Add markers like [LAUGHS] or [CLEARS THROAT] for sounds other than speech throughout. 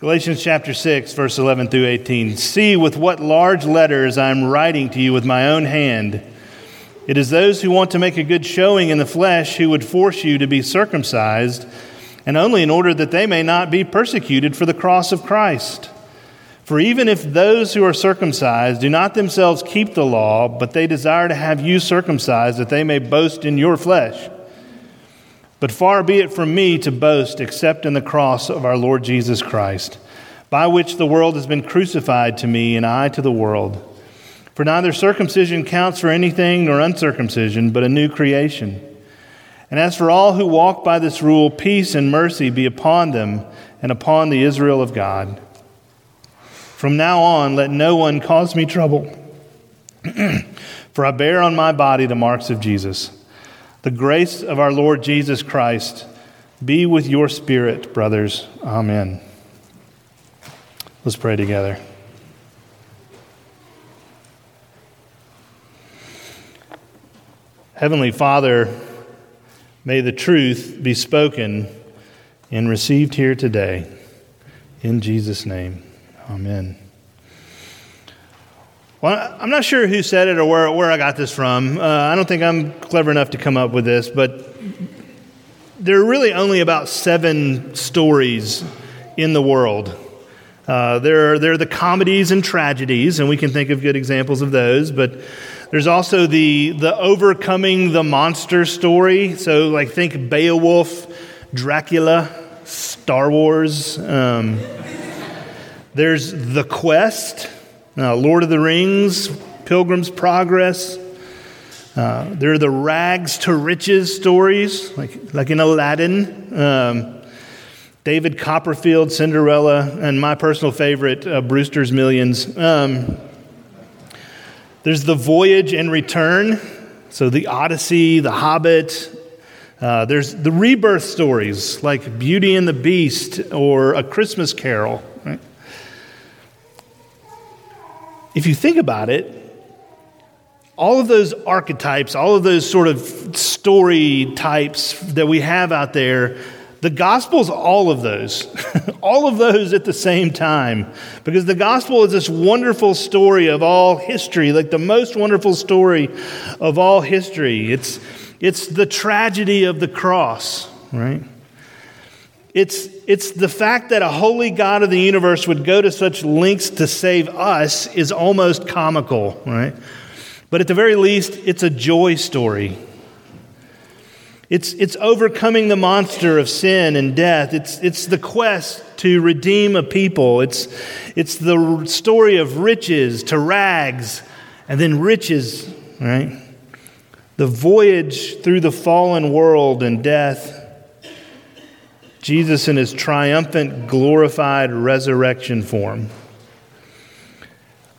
Galatians chapter 6, verse 11 through 18. See with what large letters I am writing to you with my own hand. It is those who want to make a good showing in the flesh who would force you to be circumcised, and only in order that they may not be persecuted for the cross of Christ. For even if those who are circumcised do not themselves keep the law, but they desire to have you circumcised, that they may boast in your flesh. But far be it from me to boast except in the cross of our Lord Jesus Christ, by which the world has been crucified to me and I to the world. For neither circumcision counts for anything nor uncircumcision, but a new creation. And as for all who walk by this rule, peace and mercy be upon them and upon the Israel of God. From now on, let no one cause me trouble, [CLEARS THROAT] for I bear on my body the marks of Jesus. The grace of our Lord Jesus Christ be with your spirit, brothers. Amen. Let's pray together. Heavenly Father, may the truth be spoken and received here today. In Jesus' name, amen. Well, I'm not sure who said it or where, where I got this from. Uh, I don't think I'm clever enough to come up with this, but there are really only about seven stories in the world. Uh, there, are, there are the comedies and tragedies, and we can think of good examples of those, but there's also the, the overcoming the monster story. So, like, think Beowulf, Dracula, Star Wars. Um, there's The Quest. Uh, Lord of the Rings, Pilgrim's Progress. Uh, there are the rags to riches stories, like, like in Aladdin. Um, David Copperfield, Cinderella, and my personal favorite, uh, Brewster's Millions. Um, there's the voyage and return, so the Odyssey, the Hobbit. Uh, there's the rebirth stories like Beauty and the Beast or A Christmas Carol. Right? If you think about it, all of those archetypes, all of those sort of story types that we have out there, the gospel's all of those, [LAUGHS] all of those at the same time. Because the gospel is this wonderful story of all history, like the most wonderful story of all history. It's, it's the tragedy of the cross, right? It's, it's the fact that a holy God of the universe would go to such lengths to save us is almost comical, right? But at the very least, it's a joy story. It's, it's overcoming the monster of sin and death. It's, it's the quest to redeem a people. It's, it's the story of riches to rags and then riches, right? The voyage through the fallen world and death Jesus in his triumphant, glorified resurrection form.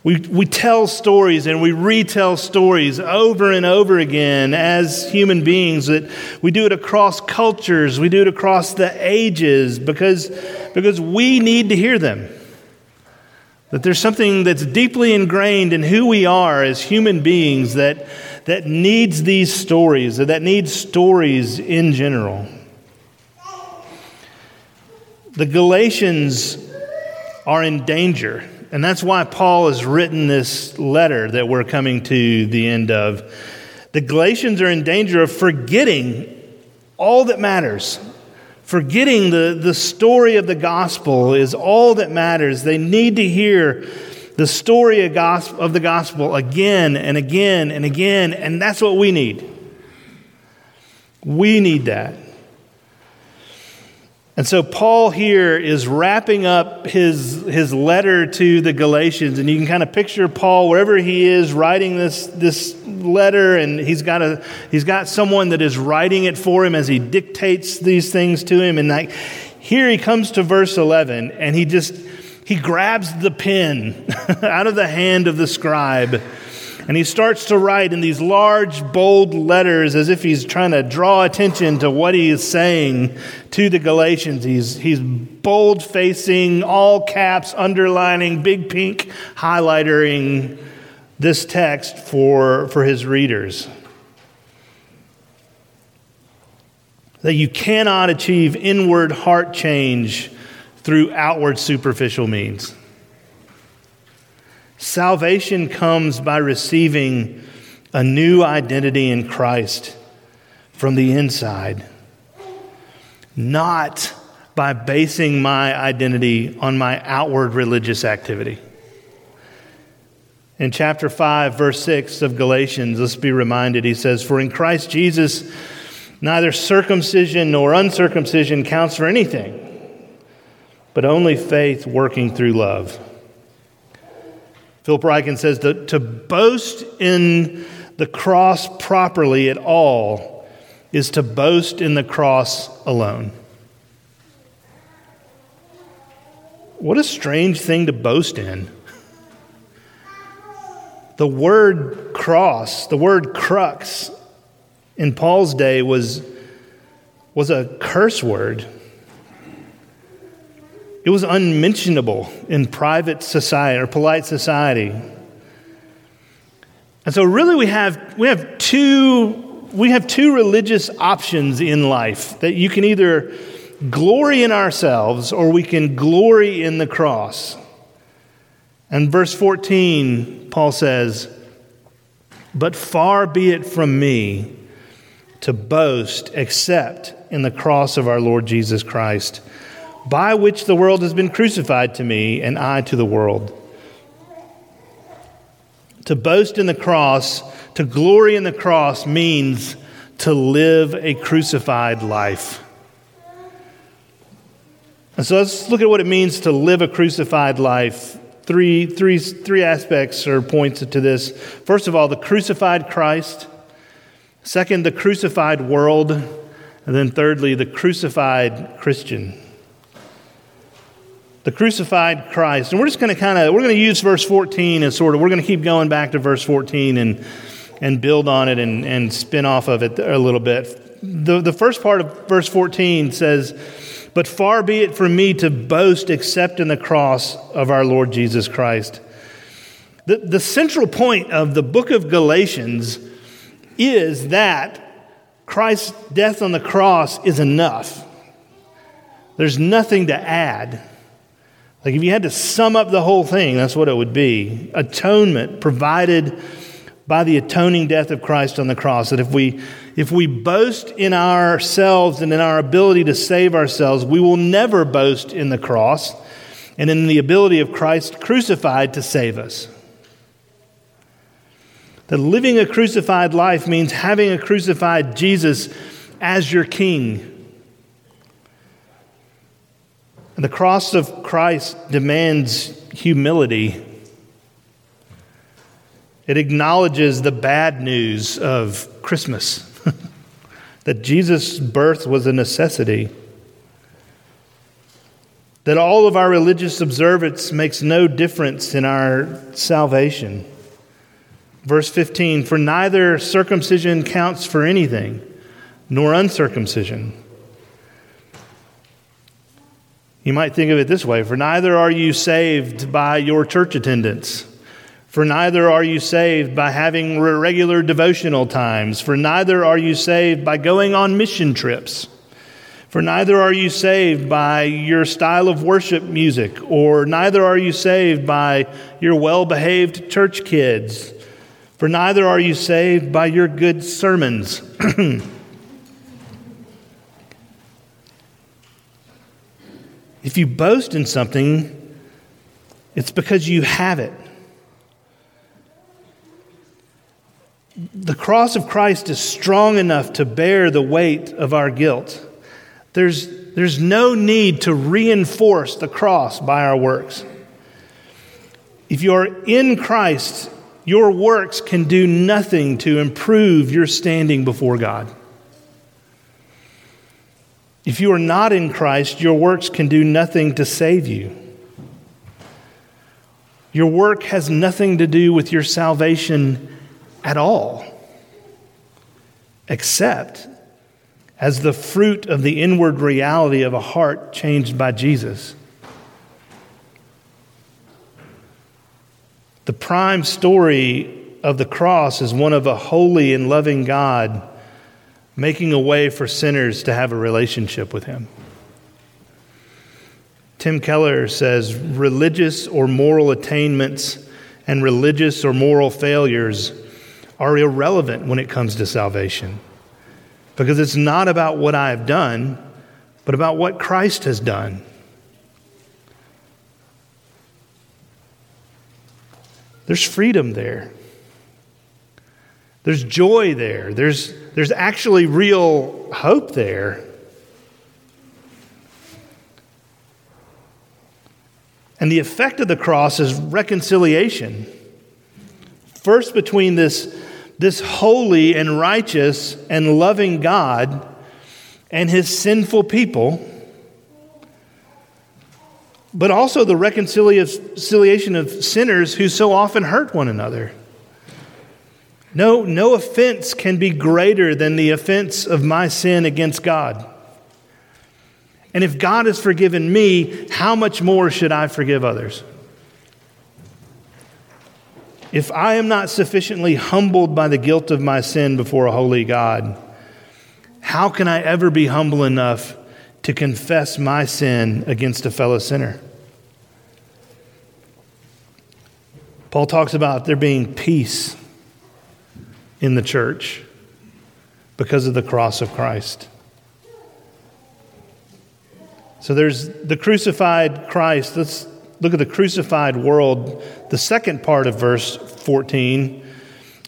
We, we tell stories and we retell stories over and over again as human beings that we do it across cultures, we do it across the ages because, because we need to hear them. That there's something that's deeply ingrained in who we are as human beings that, that needs these stories, that needs stories in general. The Galatians are in danger. And that's why Paul has written this letter that we're coming to the end of. The Galatians are in danger of forgetting all that matters. Forgetting the, the story of the gospel is all that matters. They need to hear the story of, gospel, of the gospel again and again and again, and that's what we need. We need that. And so Paul here is wrapping up his, his letter to the Galatians, and you can kind of picture Paul wherever he is writing this, this letter, and he's got, a, he's got someone that is writing it for him as he dictates these things to him. And like, here he comes to verse 11, and he just he grabs the pen [LAUGHS] out of the hand of the scribe and he starts to write in these large, bold letters as if he's trying to draw attention to what he is saying to the Galatians. He's, he's bold facing, all caps, underlining, big pink highlightering this text for, for his readers. That you cannot achieve inward heart change through outward superficial means. Salvation comes by receiving a new identity in Christ from the inside, not by basing my identity on my outward religious activity. In chapter 5, verse 6 of Galatians, let's be reminded, he says, For in Christ Jesus, neither circumcision nor uncircumcision counts for anything, but only faith working through love. Philip Ryken says that to boast in the cross properly at all is to boast in the cross alone. What a strange thing to boast in. The word cross, the word crux in Paul's day was, was a curse word. It was unmentionable in private society or polite society. And so really we have we have two we have two religious options in life that you can either glory in ourselves or we can glory in the cross. And verse 14, Paul says, But far be it from me to boast except in the cross of our Lord Jesus Christ, by which the world has been crucified to me and I to the world. To boast in the cross, to glory in the cross, means to live a crucified life. And so let's look at what it means to live a crucified life. Three, three, three aspects or points to this. First of all, the crucified Christ. Second, the crucified world. And then thirdly, the crucified Christian. The crucified Christ. And we're just going to kind of, we're going to use verse 14 as sort of, we're going to keep going back to verse 14 and, and build on it and, and spin off of it a little bit. The, the first part of verse 14 says, but far be it from me to boast except in the cross of our Lord Jesus Christ. The, the central point of the book of Galatians is that Christ's death on the cross is enough. There's nothing to add. Like if you had to sum up the whole thing, that's what it would be. Atonement provided by the atoning death of Christ on the cross. That if we if we boast in ourselves and in our ability to save ourselves, we will never boast in the cross and in the ability of Christ crucified to save us. That living a crucified life means having a crucified Jesus as your king. And the cross of Christ demands humility. It acknowledges the bad news of Christmas [LAUGHS] that Jesus' birth was a necessity, that all of our religious observance makes no difference in our salvation. Verse 15 For neither circumcision counts for anything, nor uncircumcision. You might think of it this way For neither are you saved by your church attendance for neither are you saved by having regular devotional times, for neither are you saved by going on mission trips. For neither are you saved by your style of worship music, or neither are you saved by your well behaved church kids. For neither are you saved by your good sermons. [CLEARS THROAT] if you boast in something, it's because you have it. the cross of Christ is strong enough to bear the weight of our guilt. There's, there's no need to reinforce the cross by our works. If you're in Christ, your works can do nothing to improve your standing before God. If you are not in Christ, your works can do nothing to save you. Your work has nothing to do with your salvation at all, except as the fruit of the inward reality of a heart changed by Jesus. The prime story of the cross is one of a holy and loving God making a way for sinners to have a relationship with Him. Tim Keller says religious or moral attainments and religious or moral failures are irrelevant when it comes to salvation because it's not about what I have done, but about what Christ has done. There's freedom there. There's joy there. There's, there's actually real hope there. And the effect of the cross is reconciliation. First, between this, this holy and righteous and loving God and his sinful people, but also the reconciliation of sinners who so often hurt one another. No, no offense can be greater than the offense of my sin against God. And if God has forgiven me, how much more should I forgive others? If I am not sufficiently humbled by the guilt of my sin before a holy God, how can I ever be humble enough to confess my sin against a fellow sinner? Paul talks about there being peace in the church because of the cross of Christ. So there's the crucified Christ. Let's look at the crucified world, the second part of verse 14.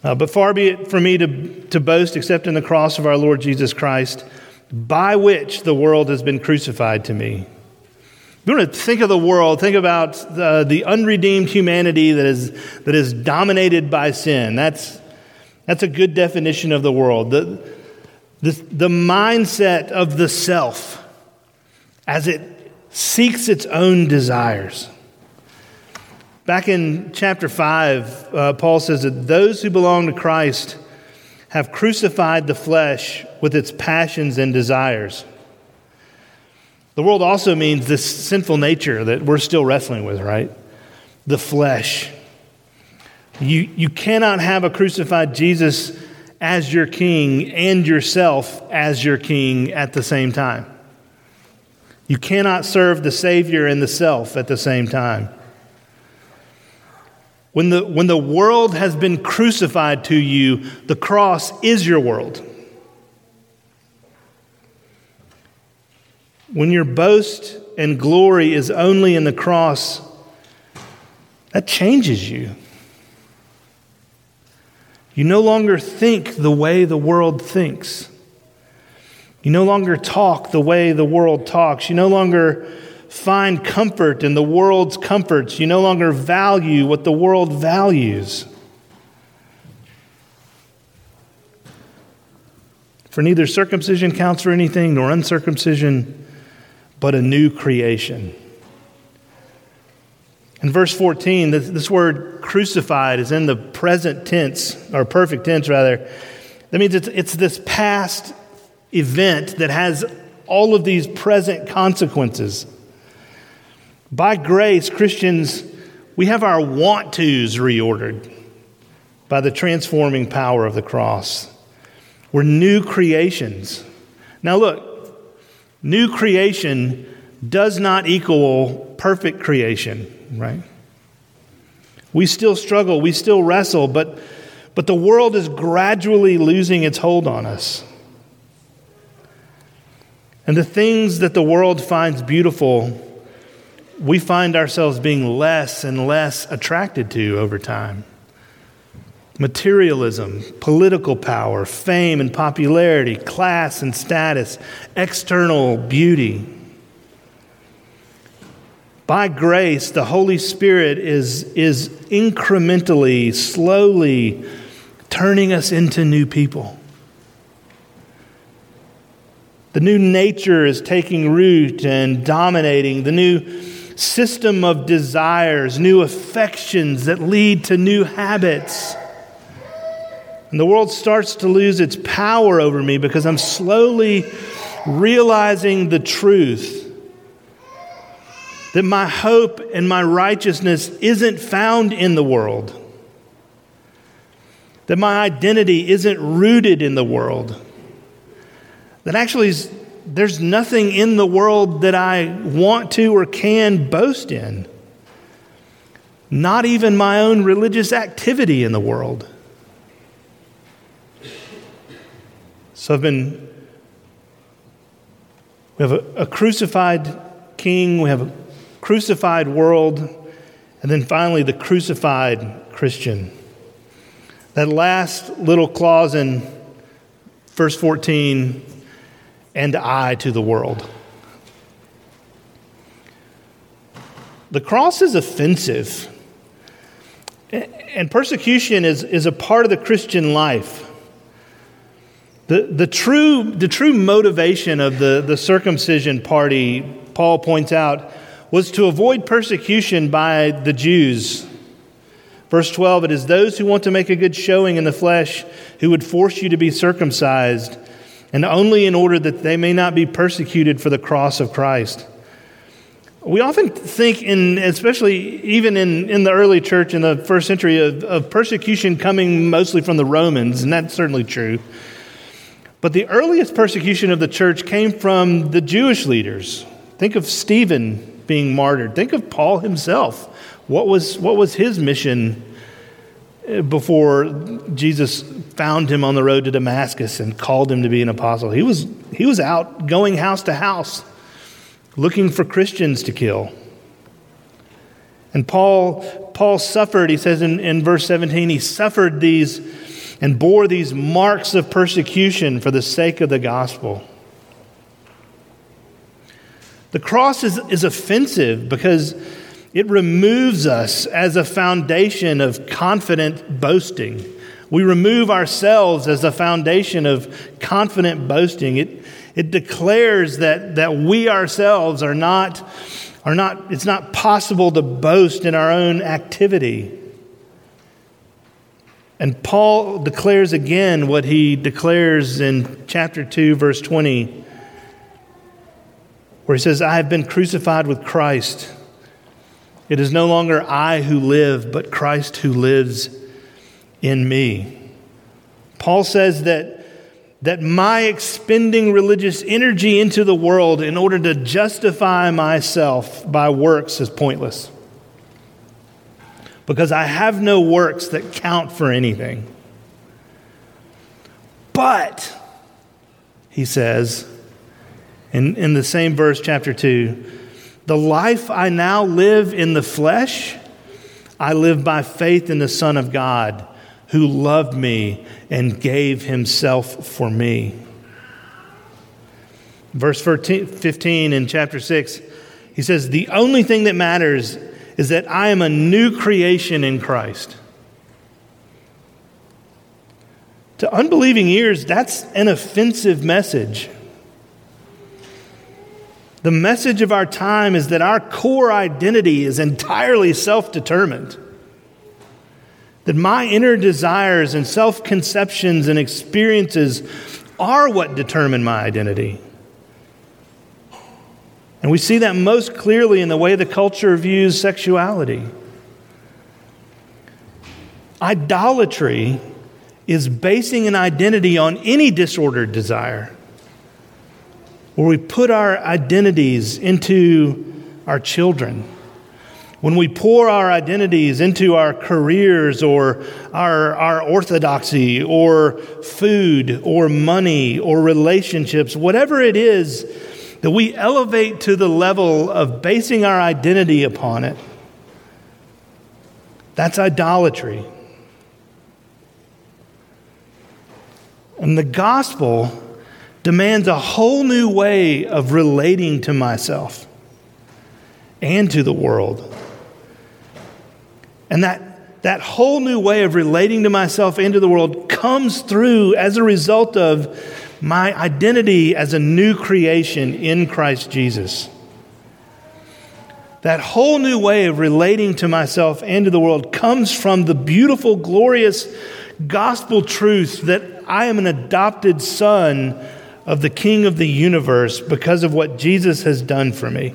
Uh, but far be it from me to, to boast except in the cross of our Lord Jesus Christ, by which the world has been crucified to me. You want to think of the world, think about the, the unredeemed humanity that is, that is dominated by sin. That's, that's a good definition of the world. The, the, the mindset of the self as it seeks its own desires. Back in chapter 5, uh, Paul says that those who belong to Christ have crucified the flesh with its passions and desires. The world also means this sinful nature that we're still wrestling with, right? The flesh. You, you cannot have a crucified Jesus as your king and yourself as your king at the same time. You cannot serve the Savior and the self at the same time. When the, when the world has been crucified to you, the cross is your world. When your boast and glory is only in the cross, that changes you. You no longer think the way the world thinks. You no longer talk the way the world talks. You no longer find comfort in the world's comforts. You no longer value what the world values. For neither circumcision counts for anything nor uncircumcision, but a new creation. In verse 14, this, this word crucified is in the present tense, or perfect tense rather. That means it's, it's this past event that has all of these present consequences. By grace, Christians, we have our want tos reordered by the transforming power of the cross. We're new creations. Now, look, new creation does not equal perfect creation, right? We still struggle, we still wrestle, but, but the world is gradually losing its hold on us. And the things that the world finds beautiful, we find ourselves being less and less attracted to over time. Materialism, political power, fame and popularity, class and status, external beauty. By grace, the Holy Spirit is, is incrementally, slowly turning us into new people. The new nature is taking root and dominating. The new system of desires, new affections that lead to new habits. And the world starts to lose its power over me because I'm slowly realizing the truth that my hope and my righteousness isn't found in the world, that my identity isn't rooted in the world that actually there's nothing in the world that I want to or can boast in. Not even my own religious activity in the world. So I've been, we have a, a crucified king, we have a crucified world, and then finally the crucified Christian. That last little clause in verse 14 and I to the world. The cross is offensive, and persecution is, is a part of the Christian life. The, the, true, the true motivation of the, the circumcision party, Paul points out, was to avoid persecution by the Jews. Verse 12 It is those who want to make a good showing in the flesh who would force you to be circumcised and only in order that they may not be persecuted for the cross of Christ. We often think, in, especially even in, in the early church in the first century, of, of persecution coming mostly from the Romans, and that's certainly true. But the earliest persecution of the church came from the Jewish leaders. Think of Stephen being martyred. Think of Paul himself. What was, what was his mission eh, before Jesus found him on the road to Damascus and called him to be an apostle. He was, he was out going house to house looking for Christians to kill. And Paul, Paul suffered, he says in, in verse 17, he suffered these and bore these marks of persecution for the sake of the gospel. The cross is, is offensive because it removes us as a foundation of confident boasting. We remove ourselves as a foundation of confident boasting. It, it declares that, that we ourselves are not, are not, it's not possible to boast in our own activity. And Paul declares again what he declares in chapter 2, verse 20, where he says, I have been crucified with Christ. It is no longer I who live, but Christ who lives in me. Paul says that, that my expending religious energy into the world in order to justify myself by works is pointless. Because I have no works that count for anything. But, he says, in, in the same verse, chapter 2, the life I now live in the flesh, I live by faith in the Son of God who loved me and gave himself for me. Verse 15 in chapter 6, he says, The only thing that matters is that I am a new creation in Christ. To unbelieving ears, that's an offensive message. The message of our time is that our core identity is entirely self determined. That my inner desires and self conceptions and experiences are what determine my identity. And we see that most clearly in the way the culture views sexuality. Idolatry is basing an identity on any disordered desire where we put our identities into our children, when we pour our identities into our careers or our, our orthodoxy or food or money or relationships, whatever it is that we elevate to the level of basing our identity upon it, that's idolatry. And the gospel demands a whole new way of relating to myself and to the world. And that, that whole new way of relating to myself and to the world comes through as a result of my identity as a new creation in Christ Jesus. That whole new way of relating to myself and to the world comes from the beautiful, glorious gospel truth that I am an adopted son of the King of the universe because of what Jesus has done for me.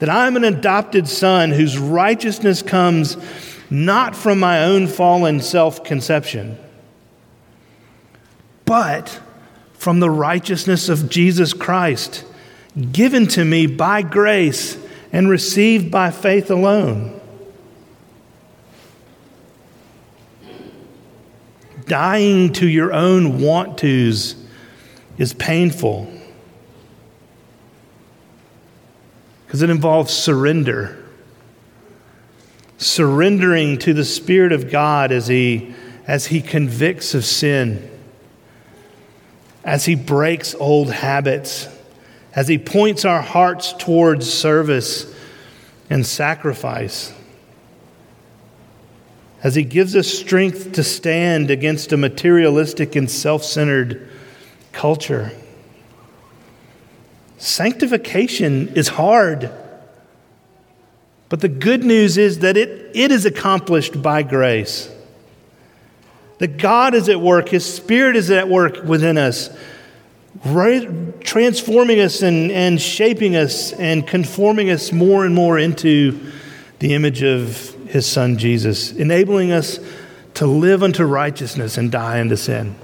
That I'm an adopted son whose righteousness comes not from my own fallen self conception, but from the righteousness of Jesus Christ, given to me by grace and received by faith alone. Dying to your own want tos is painful. Because it involves surrender. Surrendering to the Spirit of God as He, as he convicts of sin, as He breaks old habits. As He points our hearts towards service and sacrifice, as He gives us strength to stand against a materialistic and self centered culture. Sanctification is hard. But the good news is that it, it is accomplished by grace. That God is at work, His Spirit is at work within us transforming us and, and shaping us and conforming us more and more into the image of his son Jesus, enabling us to live unto righteousness and die unto sin.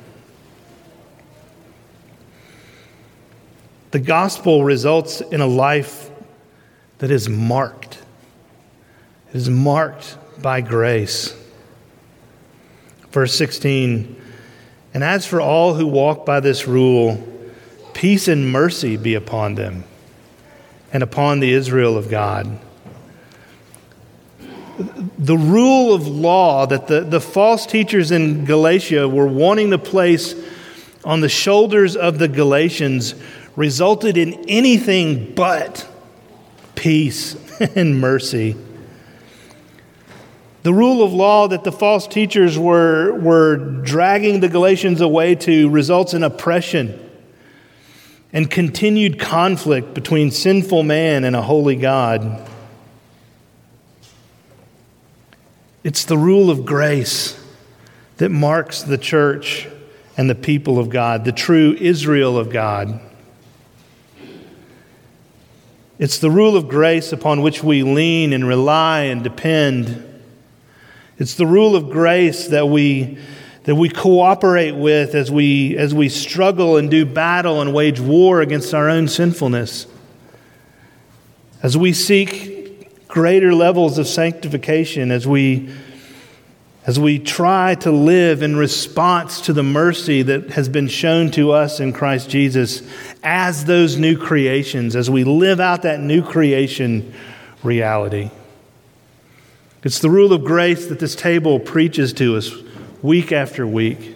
The gospel results in a life that is marked. It is marked by grace. Verse 16 And as for all who walk by this rule, Peace and mercy be upon them and upon the Israel of God. The rule of law that the, the false teachers in Galatia were wanting to place on the shoulders of the Galatians resulted in anything but peace [LAUGHS] and mercy. The rule of law that the false teachers were, were dragging the Galatians away to results in oppression and continued conflict between sinful man and a holy God. It's the rule of grace that marks the church and the people of God, the true Israel of God. It's the rule of grace upon which we lean and rely and depend. It's the rule of grace that we that we cooperate with as we, as we struggle and do battle and wage war against our own sinfulness. As we seek greater levels of sanctification, as we, as we try to live in response to the mercy that has been shown to us in Christ Jesus as those new creations, as we live out that new creation reality. It's the rule of grace that this table preaches to us week after week,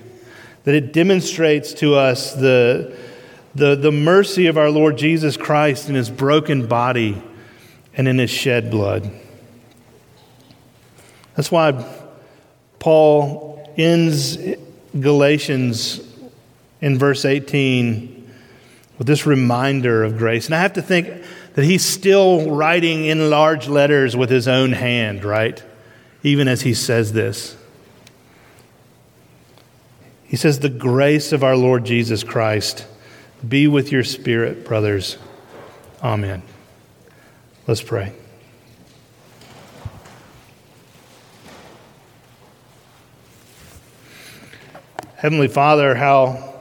that it demonstrates to us the, the, the mercy of our Lord Jesus Christ in his broken body and in his shed blood. That's why Paul ends Galatians in verse 18 with this reminder of grace. And I have to think that he's still writing in large letters with his own hand, right? Even as he says this. He says, The grace of our Lord Jesus Christ be with your spirit, brothers. Amen. Let's pray. Heavenly Father, how,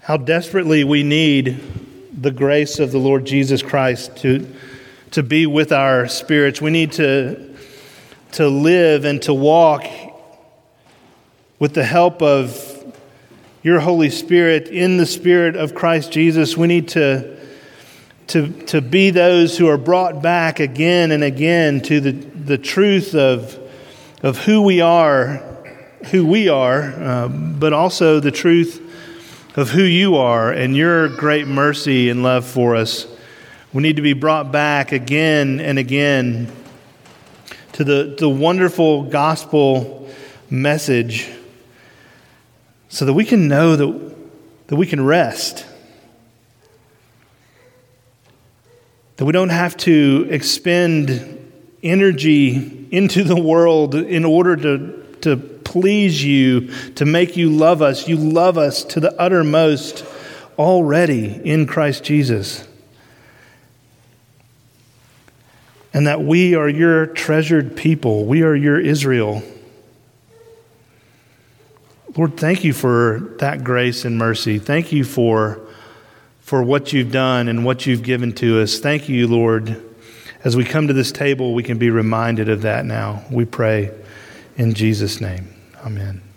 how desperately we need the grace of the Lord Jesus Christ to, to be with our spirits. We need to, to live and to walk with the help of your Holy Spirit, in the Spirit of Christ Jesus, we need to, to, to be those who are brought back again and again to the, the truth of, of who we are, who we are, uh, but also the truth of who you are and your great mercy and love for us. We need to be brought back again and again to the, the wonderful gospel message so that we can know that, that we can rest. That we don't have to expend energy into the world in order to, to please you, to make you love us. You love us to the uttermost already in Christ Jesus. And that we are your treasured people, we are your Israel. Lord, thank you for that grace and mercy. Thank you for, for what you've done and what you've given to us. Thank you, Lord. As we come to this table, we can be reminded of that now. We pray in Jesus' name. Amen.